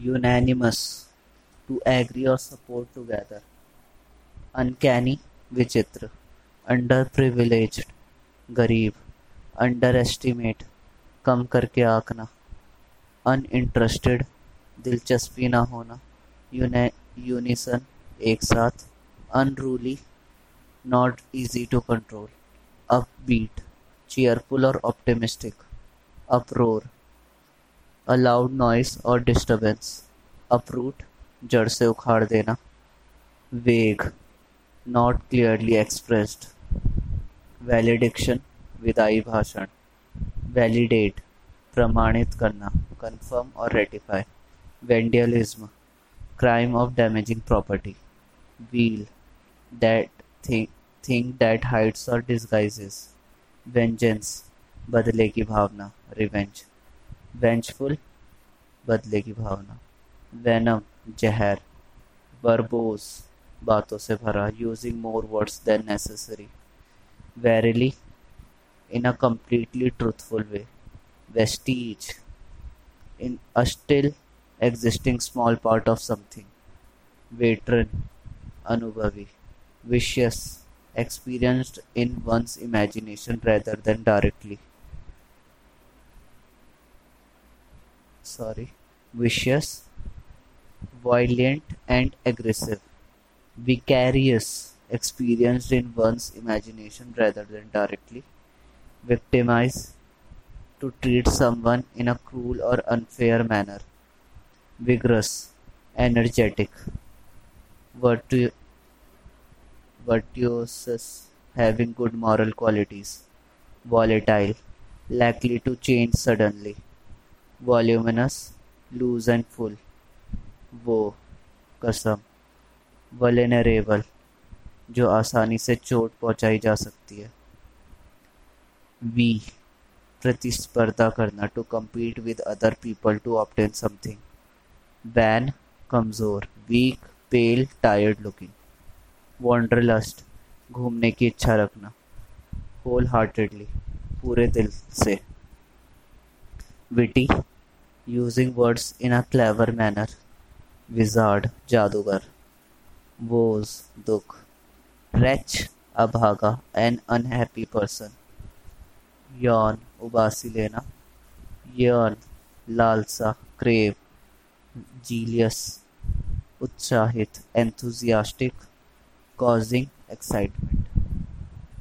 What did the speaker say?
unanimous to agree or support together uncanny विचित्र underprivileged गरीब underestimate कम करके आंकना अनइंटरेस्टेड दिलचस्पी ना होना यूनिसन एक साथ unruly not easy to control upbeat cheerful or optimistic uproar aloud noise और डिस्टर्बेंस अप्रूट जड़ से उखाड़ देना. Vague not clearly expressed valediction विदाई भाषण. वैलिडेट प्रमाणित करना. कन्फर्म और ratify vandalism crime of damaging property wheel that think that heights और डिस्गाइजेस वेंजेंस बदले की भावना. रिवेंज वेंचफुल बदले की भावना। वैनम जहर बरबोस बातों से भरा using more words than necessary verily in a completely truthful way vestiges in a still still existing small part of something veteran अनुभवी vicious experienced in one's imagination rather than directly sorry. Vicious violent and aggressive. Vicarious. Experienced in one's imagination rather than directly. Victimize to treat someone in a cruel or unfair manner. Vigorous. Energetic. Virtu- virtuous having good moral qualities. Volatile. Likely to change suddenly voluminous loose and full. वो कसम वलेनरेबल जो आसानी से चोट पहुंचाई जा सकती है। वी प्रतिस्पर्धा करना to compete with other people to obtain something. Wan कमज़ोर weak pale tired looking wanderlust, घूमने की इच्छा रखना होल हार्टेडली पूरे दिल से। Witty using words in a clever manner wizard जादूगर वोज दुख रेच अभागा एन अनहैप्पी पर्सन यौन उबासी लेना यौन लालसा क्रेव जीलियस उत्साहित एंथुजियास्टिक causing excitement.